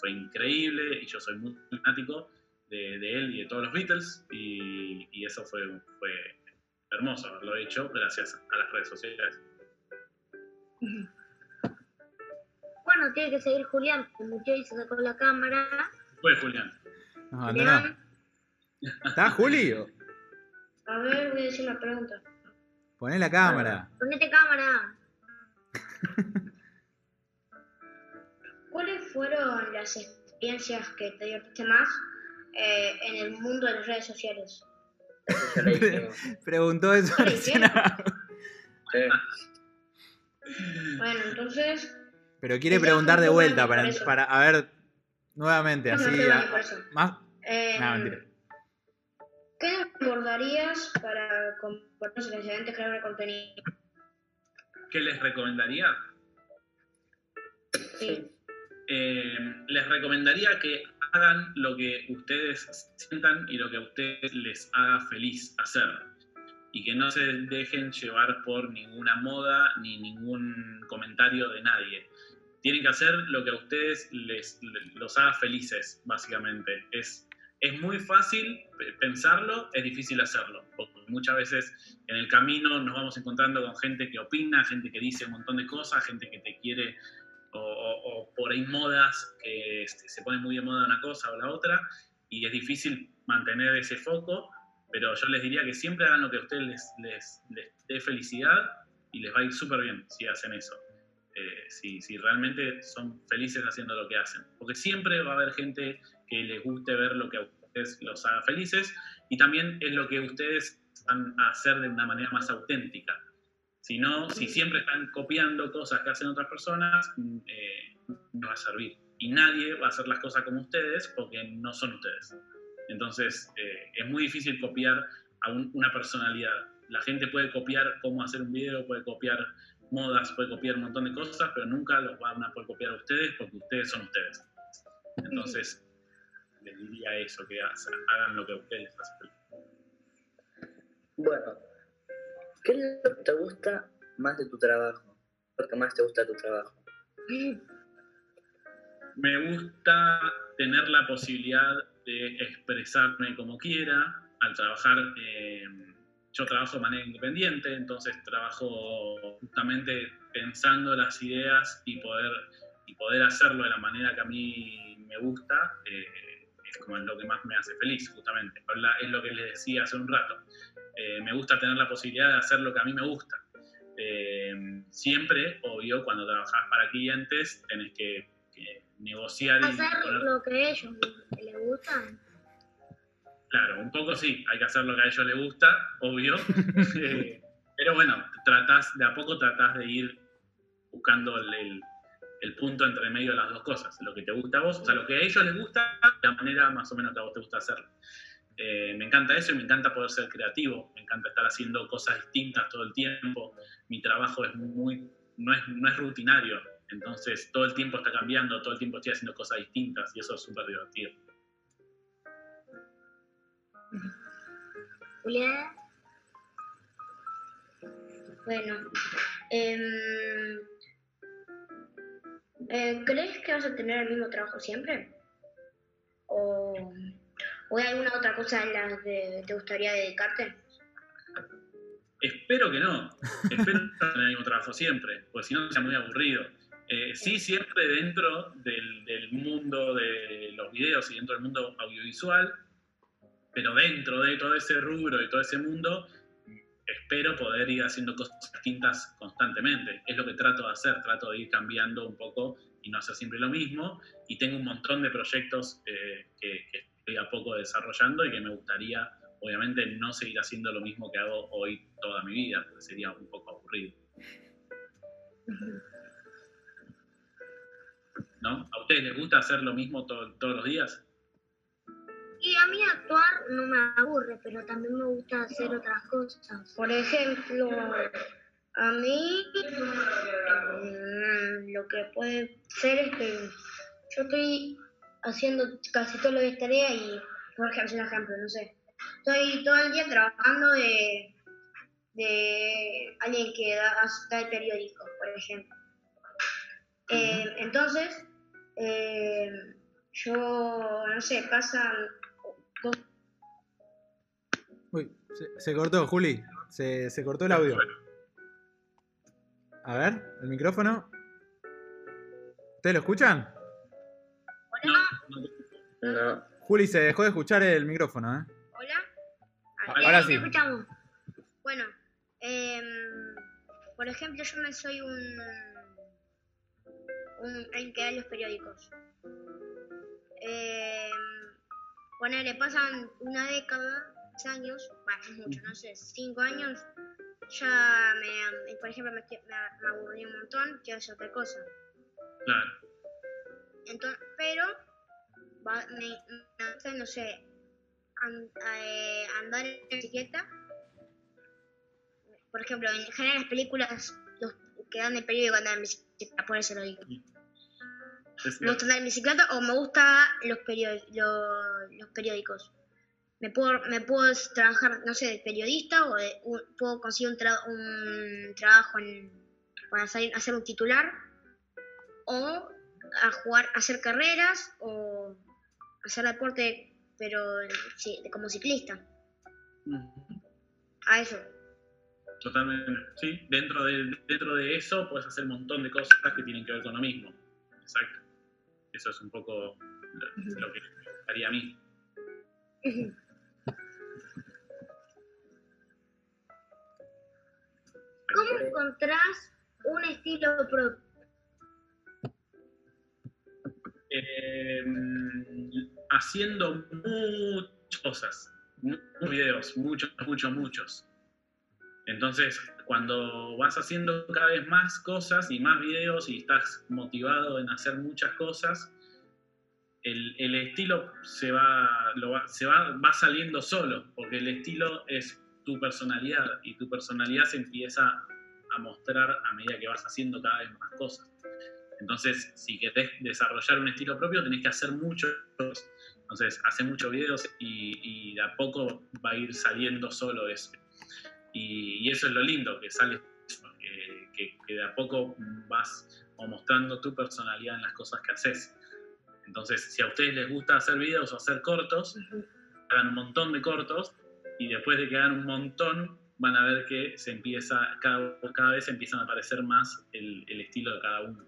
D: fue, increíble y yo soy muy fanático de, él y de todos los Beatles y, eso fue, hermoso haberlo hecho gracias a las redes sociales.
E: Bueno, tiene que seguir Julián, como Jay se sacó la cámara.
D: Fue Julián.
A: Nos abandonó. ¿Está Juli?
B: A ver, voy a decir una pregunta.
A: Poné la cámara.
E: Ponete cámara.
B: ¿Cuáles fueron las experiencias que te divertiste más eh, en el mundo de las redes sociales.
A: Preguntó eso recién.
C: Sí.
B: Bueno, entonces,
A: Pero quiere preguntar de vuelta para, para a ver nuevamente
B: No, no
A: así. más.
B: eh,
A: No, mentira.
B: ¿qué abordarías para compartir los excelentes creadores de contenido?
D: ¿Qué les recomendaría?
B: Sí.
D: Eh, les recomendaría que hagan lo que ustedes sientan y lo que a ustedes les haga feliz hacer. Y que no se dejen llevar por ninguna moda ni ningún comentario de nadie. Tienen que hacer lo que a ustedes les, les- los haga felices, básicamente. Es, es muy fácil pe- pensarlo, es difícil hacerlo. Porque muchas veces en el camino nos vamos encontrando con gente que opina, gente que dice un montón de cosas, gente que te quiere o, o- o por ahí modas que se pone muy de moda una cosa o la otra y es difícil mantener ese foco, pero yo les diría que siempre hagan lo que a ustedes les, les, les dé felicidad y les va a ir súper bien si hacen eso. Eh, si, si realmente son felices haciendo lo que hacen. Porque siempre va a haber gente que les guste ver lo que a ustedes los haga felices y también es lo que ustedes van a hacer de una manera más auténtica. Si no, si siempre están copiando cosas que hacen otras personas, mm, eh, no va a servir. Y nadie va a hacer las cosas como ustedes porque no son ustedes. Entonces, eh, es muy difícil copiar a un- una personalidad. La gente puede copiar cómo hacer un video, puede copiar modas, puede copiar un montón de cosas, pero nunca los van a poder copiar a ustedes porque ustedes son ustedes. Entonces, les diría eso, que ha- hagan lo que a ustedes les hace.
C: Bueno, ¿qué es lo que te gusta más de tu trabajo? ¿Lo que más te gusta de tu trabajo?
D: Me gusta tener la posibilidad de expresarme como quiera. Al trabajar, eh, yo trabajo de manera independiente, entonces trabajo justamente pensando las ideas y poder, y poder hacerlo de la manera que a mí me gusta. eh, es como lo que más me hace feliz, justamente. Es lo que les decía hace un rato. Eh, me gusta tener la posibilidad de hacer lo que a mí me gusta. Eh, siempre, obvio, cuando trabajas para clientes, tenés que, que negociar y
E: Hacer
D: poner-
E: lo que ellos les gusta.
D: Claro, un poco sí, hay que hacer lo que a ellos les gusta, obvio. Eh, pero bueno, tratás, de a poco tratás de ir buscando el, el- el punto entre medio de las dos cosas, lo que te gusta a vos, o sea, lo que a ellos les gusta, de la manera más o menos que a vos te gusta hacerlo. Eh, me encanta eso y me encanta poder ser creativo, me encanta estar haciendo cosas distintas todo el tiempo. Mi trabajo es muy, no es, no es rutinario, entonces todo el tiempo está cambiando, todo el tiempo estoy haciendo cosas distintas y eso es súper divertido.
E: Julián,
B: Bueno, em, eh, ¿crees que vas a tener el mismo trabajo siempre? ¿O, o hay alguna otra cosa en la que te gustaría dedicarte?
D: Espero que no. Espero tener el mismo trabajo siempre, porque si no sería muy aburrido. Eh, sí, siempre dentro del, del mundo de los videos y dentro del mundo audiovisual, pero dentro de todo ese rubro y todo ese mundo, espero poder ir haciendo cosas distintas constantemente. Es lo que trato de hacer, trato de ir cambiando un poco y no hacer siempre lo mismo. Y tengo un montón de proyectos eh, que, estoy a poco desarrollando y que me gustaría obviamente no seguir haciendo lo mismo que hago hoy toda mi vida, porque sería un poco aburrido. ¿No? ¿A ustedes les gusta hacer lo mismo to- todos los días?
E: Y a mí actuar no me aburre, pero también me gusta hacer otras cosas.
B: Por ejemplo, a mí mm, lo que puede ser es que yo estoy haciendo casi todos los días tarea y, por ejemplo, un ejemplo, no sé, estoy todo el día trabajando de, de alguien que da, da el periódico, por ejemplo. Eh, entonces, eh, yo, no sé, pasan dos
A: Uy, se, se cortó, Juli. Se, se cortó el audio. A ver, el micrófono. ¿Ustedes lo escuchan?
D: No. No.
A: Juli, se dejó de escuchar el micrófono, ¿eh?
B: Hola.
A: Ahora
E: Eh,
A: sí.
E: escuchamos.
B: Bueno, em, por ejemplo, yo me soy un, un alguien que da los periódicos. Em, ponele, pasan una década, 10 años, bueno, mucho, no sé, 5 años, ya me, por ejemplo, me, me, me aburrí un montón, quiero hacer otra cosa.
D: Claro.
B: Entonces, pero va- me, no sé, eh, andar en bicicleta. Por ejemplo, en general las películas los que dan el periódico andar en bicicleta, por eso lo digo. Me gusta andar en bicicleta o me gusta los, perió- lo- los periódicos. Me puedo, me puedo trabajar, no sé, de periodista o de- un- puedo conseguir un, tra- un trabajo en, para salir, hacer un titular o a jugar, hacer carreras o hacer deporte, pero sí, como ciclista. A eso.
D: Totalmente. Sí, dentro de, dentro de eso puedes hacer un montón de cosas que tienen que ver con lo mismo. Exacto. Eso es un poco lo, lo que haría a mí.
B: ¿Cómo encontrás un estilo propio?
D: Eh, haciendo muchas cosas, muchos videos, muchos, muchos, muchos. Entonces, cuando vas haciendo cada vez más cosas y más videos y estás motivado en hacer muchas cosas, el, estilo se, va, se va, va saliendo solo, porque el estilo es tu personalidad y tu personalidad se empieza a mostrar a medida que vas haciendo cada vez más cosas. Entonces, si querés desarrollar un estilo propio, tenés que hacer muchos. Entonces, hace muchos videos y, y a poco va a ir saliendo solo eso. Y, y eso es lo lindo, que sale eso, que, que- de a poco vas o mostrando tu personalidad en las cosas que haces. Entonces, si a ustedes les gusta hacer videos o hacer cortos, hagan un montón de cortos y después de que hagan un montón, van a ver que se empieza, cada, cada vez empiezan a aparecer más el, el estilo de cada uno.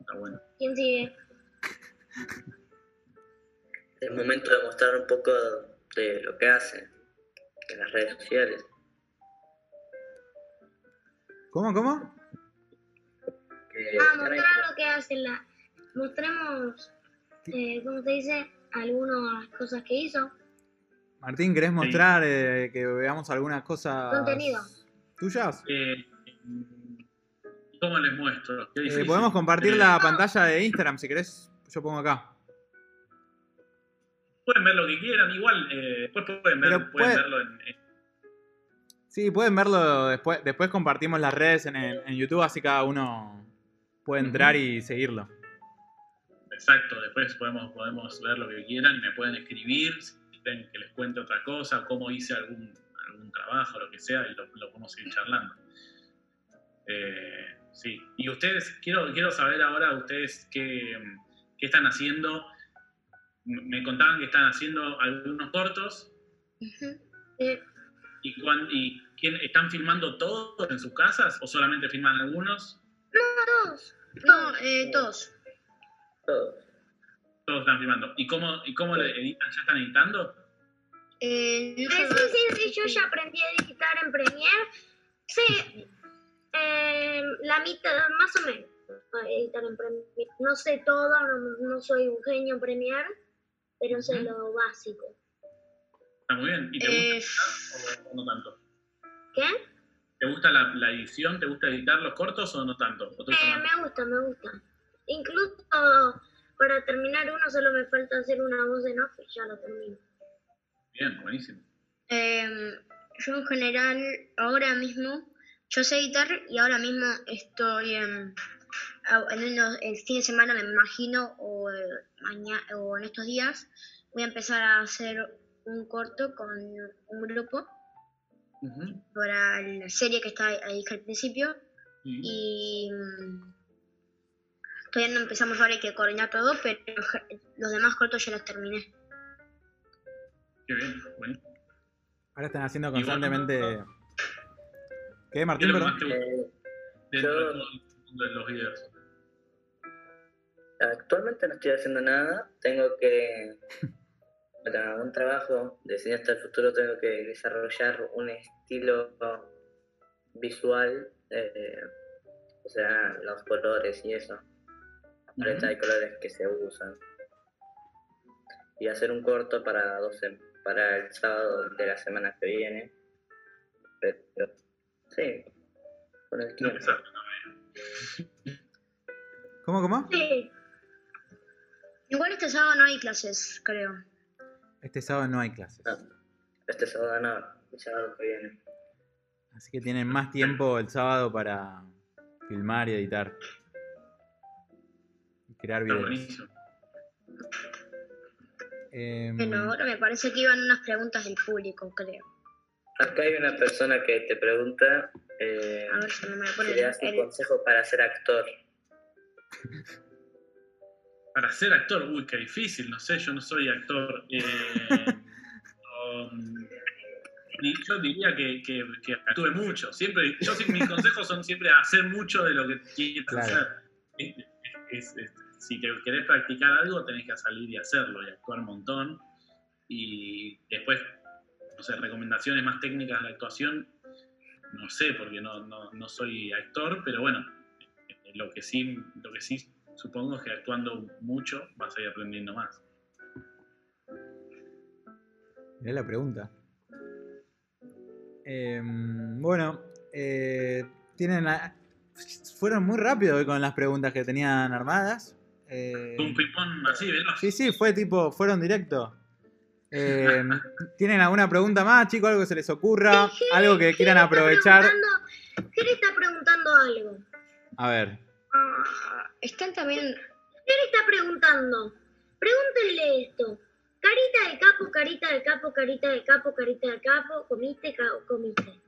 D: Está bueno.
B: ¿Quién sigue?
C: Es momento de mostrar un poco de lo que hacen en las redes sociales.
A: ¿Cómo, cómo?
C: Que
B: Ah, mostrar lo que hacen la... Mostremos, eh, ¿cómo se dice? Algunas cosas que hizo.
A: Martín, ¿querés mostrar eh, que veamos algunas cosas
B: Contenido.
A: tuyas?
D: Eh, ¿Cómo les muestro? Qué
A: Eh, podemos compartir
D: Eh,
A: la pantalla de Instagram si querés. Yo pongo acá.
D: Pueden ver lo que quieran, igual eh, después pueden, ver- pueden
A: puede-
D: verlo en, en-
A: Sí, pueden verlo después. Después compartimos las redes en, el- en YouTube, así cada uno puede entrar y seguirlo.
D: Exacto, después podemos, podemos ver lo que quieran y me pueden escribir si quieren que les cuente otra cosa, cómo hice algún, algún trabajo, lo que sea, y lo, lo podemos ir charlando. Eh, sí, y ustedes, quiero, quiero saber ahora ustedes qué, qué están haciendo. Me contaban que están haciendo algunos cortos.
B: Eh,
D: y, cuán- y quién, están filmando todos en sus casas o solamente filman algunos.
B: todos. No, eh, todos.
C: todos.
D: Todos están filmando. ¿Y cómo, y cómo le editan? ¿Ya están editando?
B: Eh, no Eh, sí, sí, sí, yo ya aprendí a editar en Premiere. Sí, eh, la mitad, más o menos, a editar en Premiere. No sé todo, no, no soy un genio en Premiere, pero sé lo básico.
D: Está muy bien. ¿Y te
B: Eh,
D: gusta editar o no tanto?
B: ¿Qué?
D: ¿Te gusta la, la edición? ¿Te gusta editar los cortos o no tanto? ¿O te gusta
B: Eh, me gusta, me gusta. Incluso para terminar uno solo me falta hacer una voz en off y ya lo termino.
D: Bien, buenísimo.
B: Em, yo en general, ahora mismo, yo sé editar y ahora mismo estoy en, en unos- el fin de semana, me imagino, o, mañana, o en estos días, voy a empezar a hacer un corto con un grupo para la serie que está ahí al principio
D: Sí.
B: y mm, todavía no empezamos ahora, hay que coordinar todo, pero los demás cortos ya los terminé.
D: Qué bien, bueno.
A: Ahora están haciendo constantemente. ¿Qué,
D: ¿Qué es
A: Martín? Perdón.
D: más te gusta
C: Eh, yo-
D: el de los videos?
C: Actualmente no estoy haciendo nada. Tengo que, para un trabajo de cineasta del futuro, tengo que desarrollar un estilo visual. eh, o sea, los colores y eso. La paleta de colores que se usan. Y hacer un corto para, 12, para el sábado de la semana que viene. Pero, sí, con el tiempo.
A: ¿Cómo, cómo?
E: Sí.
B: Igual este sábado no hay clases, creo.
A: Este sábado no hay clases.
C: No, este sábado no, el sábado que viene.
A: Así que tienen más tiempo el sábado para filmar y editar. Y crear
D: Está
A: videos.
D: buenísimo.
A: Em,
B: Bueno, ahora me parece que iban unas preguntas del público, creo.
C: Acá hay una persona que te pregunta eh,
B: A ver si no me
C: si
B: pone
C: le das un
B: el...
C: consejo para ser actor.
D: Para ser actor, uy, qué difícil, no sé, yo no soy actor. Eh, um, y yo diría que, que, que actúe mucho. Siempre, yo sí- mis consejos son siempre hacer mucho de lo que quieres
A: Claro.
D: hacer. Es- es- es- si te querés practicar algo, tenés que salir y hacerlo y actuar un montón. Y después, no sé, recomendaciones más técnicas de la actuación, no sé, porque no, no, no soy actor, pero bueno, lo que sí, lo que sí supongo es que actuando mucho vas a ir aprendiendo más.
A: Mirá la pregunta. Em, bueno, eh, tienen a- fueron muy rápido hoy con las preguntas que tenían armadas. Eh,
D: Un ping-pong así, veloz.
A: sí, sí, fue tipo, fueron directo. Em, ¿Tienen alguna pregunta más, chicos? ¿Algo que se les ocurra?
E: Sí,
A: ¿Algo que quieran aprovechar?
E: Jere está preguntando algo.
A: A ver,
B: Ah, están también...
E: Jere está preguntando. Pregúntenle esto. Carita del capo, carita del capo, carita del capo, carita del capo. ¿Comiste, comiste?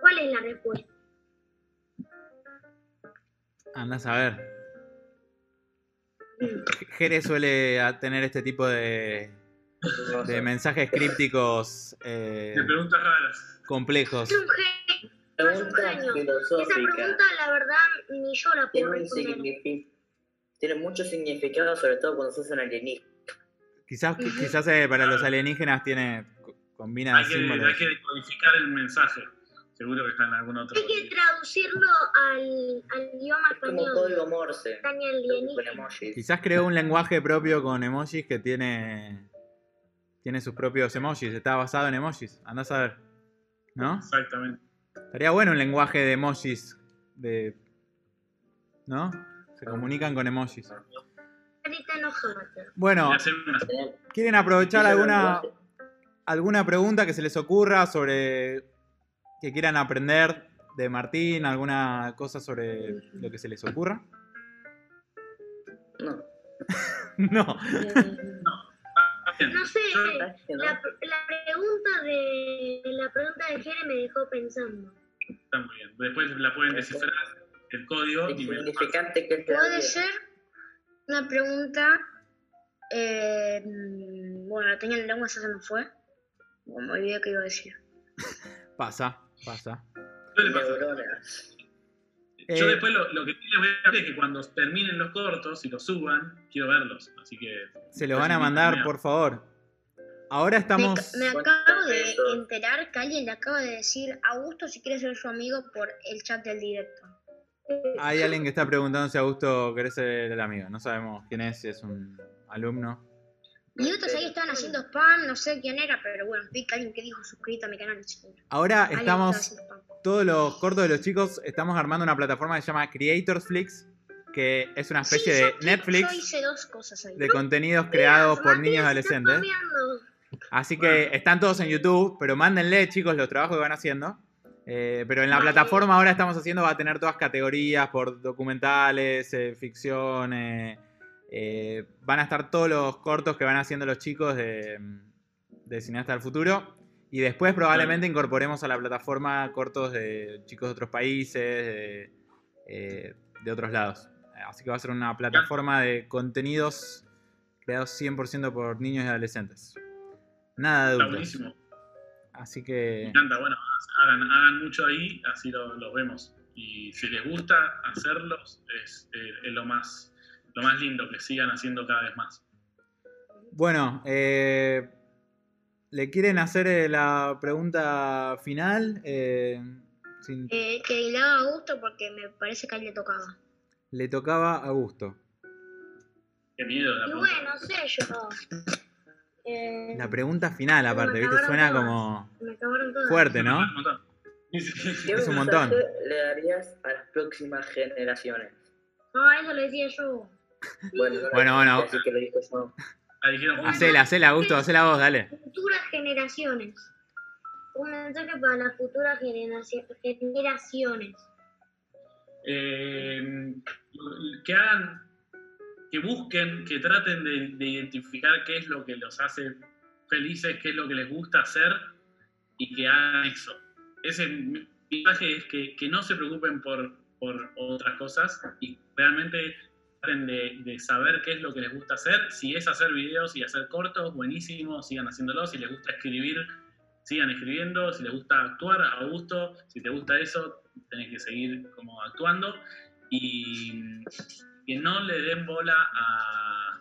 E: ¿Cuál es la respuesta?
A: andás a ver.
E: Mm.
A: Jere suele tener este tipo de, de mensajes crípticos eh,
D: De preguntas raras.
A: complejos.
E: Es un genio.
C: Pregunta
E: Esa pregunta, la verdad, ni yo la puedo responder.
C: tiene mucho significado, sobre todo cuando sos un alienígena.
A: Quizás,
B: Ujú.
A: quizás eh, para los alienígenas tiene combina
D: Hay que,
A: símbolos.
D: hay que decodificar el mensaje. Seguro que está en algún otro.
E: Hay que traducirlo al, al idioma
C: Es como
E: español.
C: código Morse.
E: Está en el
C: Con
E: alienígena.
C: emojis.
A: Quizás creó un lenguaje propio con emojis que tiene tiene sus propios emojis, está basado en emojis. Andás a ver. ¿No?
D: Exactamente.
A: Estaría bueno un lenguaje de emojis de ¿no? Se comunican con emojis. Bueno, ¿quieren aprovechar alguna alguna pregunta que se les ocurra sobre que quieran aprender de Martín, alguna cosa sobre lo que se les ocurra?
C: No.
A: No.
E: No sé, la, la pregunta de la pregunta de Jere me dejó pensando.
D: Está muy bien. Después la pueden descifrar el código y me
C: significante que
B: Puede ser una pregunta... eh, bueno, la tenía en lengua, ya se me fue. Bueno, me olvidé que iba a decir.
A: Pasa, pasa.
C: Neuronas.
D: Yo
A: Eh,
D: después lo, lo que sí les voy a decir es que cuando terminen los cortos y los suban, quiero verlos. Así que.
A: Se lo van a mandar, por favor. Ahora
B: Me,
A: estamos.
B: me
C: ¿Cuántos
B: acabo de enterar que alguien le acaba de decir a Augusto si quiere ser su amigo por el chat del directo.
A: Hay alguien que está preguntando si Augusto querés ser el amigo. No sabemos quién es, si es un alumno.
B: Y otros ahí estaban haciendo spam, no sé quién era, pero bueno, vi que alguien que dijo suscrito a mi canal.
A: Ahora
B: Alguien
A: estamos. Todos los cortos de los chicos, estamos armando una plataforma que se llama Creatorsflix, que es una especie
B: Sí,
A: de
B: yo-
A: Netflix
B: Yo hice dos cosas ahí.
A: de contenidos creados por niños y adolescentes. Así que están todos en YouTube, pero mándenle, chicos, los trabajos que van haciendo. Eh, pero en la
E: Vale.
A: plataforma ahora estamos haciendo, va a tener todas categorías por documentales, eh, ficción. eh, eh, van a estar todos los cortos que van haciendo los chicos de, de Cineasta del Futuro. Y después probablemente incorporemos a la plataforma cortos de chicos de otros países, de, eh, de otros lados. Así que va a ser una plataforma de contenidos creados 100% por niños y adolescentes. Nada de
D: Está buenísimo.
A: Así
D: Me
A: que
D: encanta. Bueno, hagan, hagan mucho ahí, así lo- los vemos. Y si les gusta hacerlos, es, eh, es lo, más, lo más lindo, que sigan haciendo cada vez más.
A: bueno, eh, ¿le quieren hacer eh, la pregunta final? Eh, Sin-
B: Eh, que le haga gusto porque me parece que a él le tocaba.
A: Le tocaba a gusto.
D: Qué miedo la
E: Y
D: pregunta.
E: bueno, sé yo. Eh,
A: La pregunta final, aparte, ¿viste? Suena como
E: todas.
A: fuerte, ¿no?
D: Un montón. Sí, sí, sí.
C: ¿Qué
A: Es un montón.
C: le darías a las próximas generaciones?
E: No, eso lo decía yo.
C: Bueno,
A: Bueno, bueno.
C: que lo dijo yo.
D: Dijeron,
A: Hacela, hacela, Augusto, hacela vos, dale.
E: Futuras generaciones. Un mensaje para las futuras generaci- generaciones.
D: eh, que hagan, que busquen, que traten de, de identificar qué es lo que los hace felices, qué es lo que les gusta hacer y que hagan eso. Ese mensaje es que, que no se preocupen por, por otras cosas y realmente de saber qué es lo que les gusta hacer. Si es hacer videos y hacer cortos, buenísimo, sigan haciéndolo. Si les gusta escribir, sigan escribiendo. Si les gusta actuar, a gusto. Si te gusta eso, tenés que seguir como actuando. Y que no le den bola a,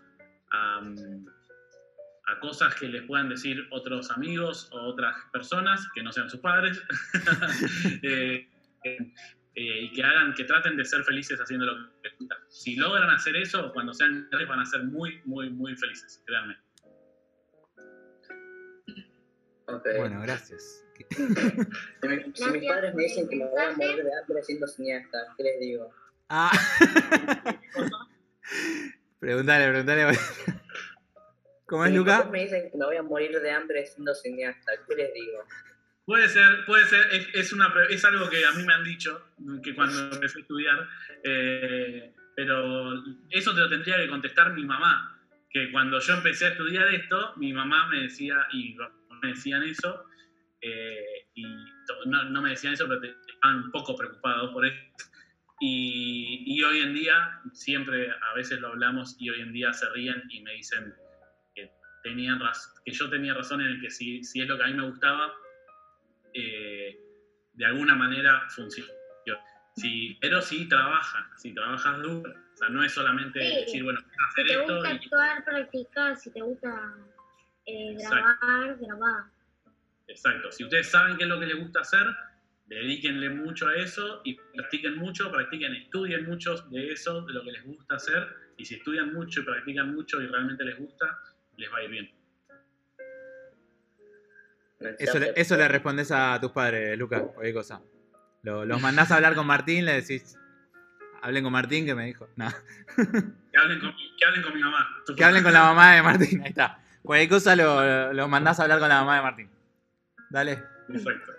D: a, a cosas que les puedan decir otros amigos o otras personas que no sean sus padres. Eh, eh, y que hagan, que traten de ser felices haciendo lo que les gusta. Si logran hacer eso, cuando sean grandes van a ser muy, muy, muy felices, créanme.
C: Ok.
A: Bueno, gracias.
C: Si, mi- si mis padres me dicen que me voy a morir de hambre siendo cineasta, ¿qué les digo?
A: Ah. Pregúntale, pregúntale. ¿Cómo es,
C: Si mis papás me dicen que me voy a morir de hambre siendo cineasta, ¿qué les digo?
D: Puede ser, puede ser, es, es una, es algo que a mí me han dicho, que cuando empecé a estudiar, eh, pero eso te lo tendría que contestar mi mamá, que cuando yo empecé a estudiar esto, mi mamá me decía, y me decían eso, eh, y no, no me decían eso, pero estaban un poco preocupados por eso. Y, y hoy en día, siempre a veces lo hablamos y hoy en día se ríen y me dicen que, tenían que yo tenía razón en el que si, si es lo que a mí me gustaba, eh, de alguna manera funciona. Si, pero si trabajan, si trabajas duro, o sea, no es solamente
E: Sí.
D: decir, bueno,
E: Si te
D: esto
E: gusta
D: y
E: actuar, practicar. Si te gusta eh,
D: Exacto.
E: grabar, grabar.
D: Exacto. Si ustedes saben qué es lo que les gusta hacer, dedíquenle mucho a eso y practiquen mucho, practiquen, estudien mucho de eso, de lo que les gusta hacer. Y si estudian mucho y practican mucho y realmente les gusta, les va a ir bien.
A: Eso le, eso le respondes a tus padres, Luca, cualquier cosa. Lo- los mandás a hablar con Martín, le decís, hablen con Martín, que me dijo. No,
D: Que hablen con, mi- que hablen con mi mamá.
A: que hablen con la mamá de Martín, ahí está. Cualquier cosa lo, lo mandás a hablar con la mamá de Martín. Dale.
D: Exacto.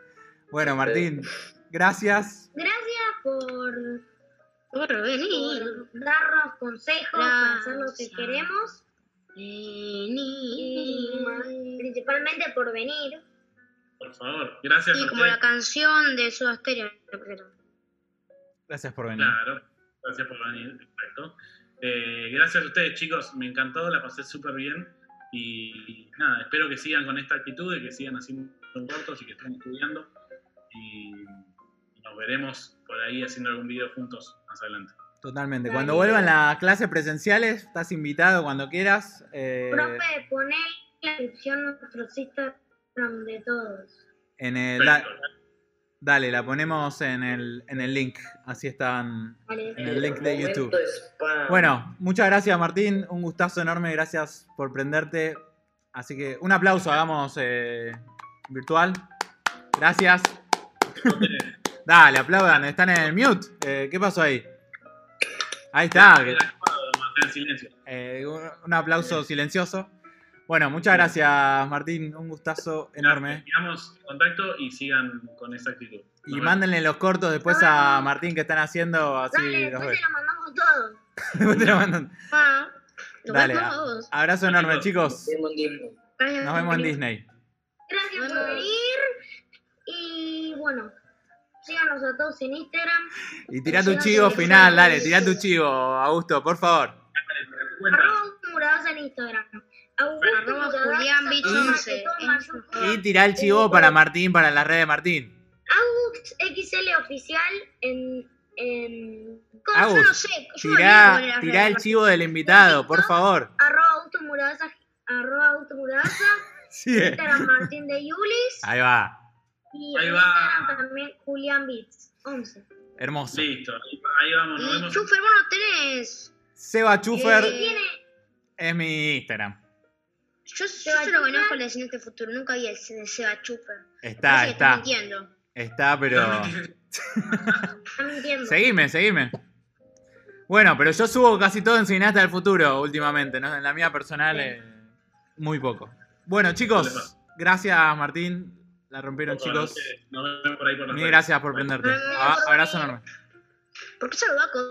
A: Bueno, Martín, gracias.
E: Gracias por,
B: Por venir.
E: por darnos consejos para hacer lo que queremos. Y
B: Venir.
E: principalmente por venir.
D: Por favor. Gracias
B: Y
D: a
B: como la canción de Stereo. interpretaron.
A: Gracias por venir.
D: Claro, gracias por venir, exacto. Eh, gracias a ustedes, chicos, me encantó, la pasé súper bien. Y nada, espero que sigan con esta actitud y que sigan haciendo cortos y que estén estudiando. Y nos veremos por ahí haciendo algún video juntos más adelante.
A: Totalmente. Cuando vuelvan las clases presenciales, estás invitado cuando quieras. eh,
E: Profe, poné la descripción nuestros Instagram de todos.
A: en el, da- dale, la ponemos en el, en el link. Así están
E: Vale.
A: en el link de YouTube. Bueno, muchas gracias Martín, un gustazo enorme, gracias por prenderte. Así que un aplauso, hagamos eh, virtual. Gracias. Dale, aplaudan, están en el mute. Eh, ¿Qué pasó ahí? Ahí está. eh, un, un aplauso silencioso. Bueno, muchas gracias Martín, un gustazo enorme.
D: Sigamos en contacto y sigan con esa actitud.
A: Y mándenle los cortos después a Martín que están haciendo, así
E: Dale,
A: los
E: después se lo mandamos todos.
A: Después te lo mandan.
B: Ah,
A: Dale,
B: todos.
A: Abrazo enorme chicos.
C: Vemos en Disney.
B: Gracias
A: Nos vemos en. Disney.
E: Gracias por venir. Y bueno, síganos a todos en Instagram.
A: Y tira tu chivo final, dale, tira tu chivo, Augusto, por favor.
E: Arroba Muradas en Instagram. Augusto
B: Arroba
E: Muradas,
B: Julián Bicho
E: todo
B: 11,
E: todo
B: en
E: mayúscula.
A: Y tira el chivo para Martín, para la red de Martín.
E: Agus XL oficial en. en ¿cómo?
A: Agus,
E: yo no sé.
A: Tirá, tirá el chivo del invitado, por favor.
E: Arroba Augusto Muradaza. Arroba Augusto Muradaza.
A: Sí.
E: Instagram Martín de Yulis.
A: Ahí va.
E: Y
D: Ahí
E: en
D: va.
E: Instagram también Julián Beats, 11.
A: Hermoso.
D: Listo, ahí vamos, nos
B: Y
D: vemos.
B: Chufer, vos no tenés.
A: Seba Chufer
B: Eh,
E: Tiene
A: es mi Instagram.
B: Yo, yo solo conozco el de este futuro, nunca vi el de Seba Chufer.
A: Está,
B: que
A: está.
B: mintiendo.
A: Está, pero.
E: Está mintiendo.
A: Seguime, seguime. Bueno, pero yo subo casi todo en Cineasta del Futuro últimamente, ¿no? En la mía personal, eh, muy poco. Bueno, chicos, gracias Martín. La rompieron, chicos.
D: Nos vemos por ahí por las
A: Mil gracias por prenderte. Abrazo enorme.
B: ¿Por qué saludó con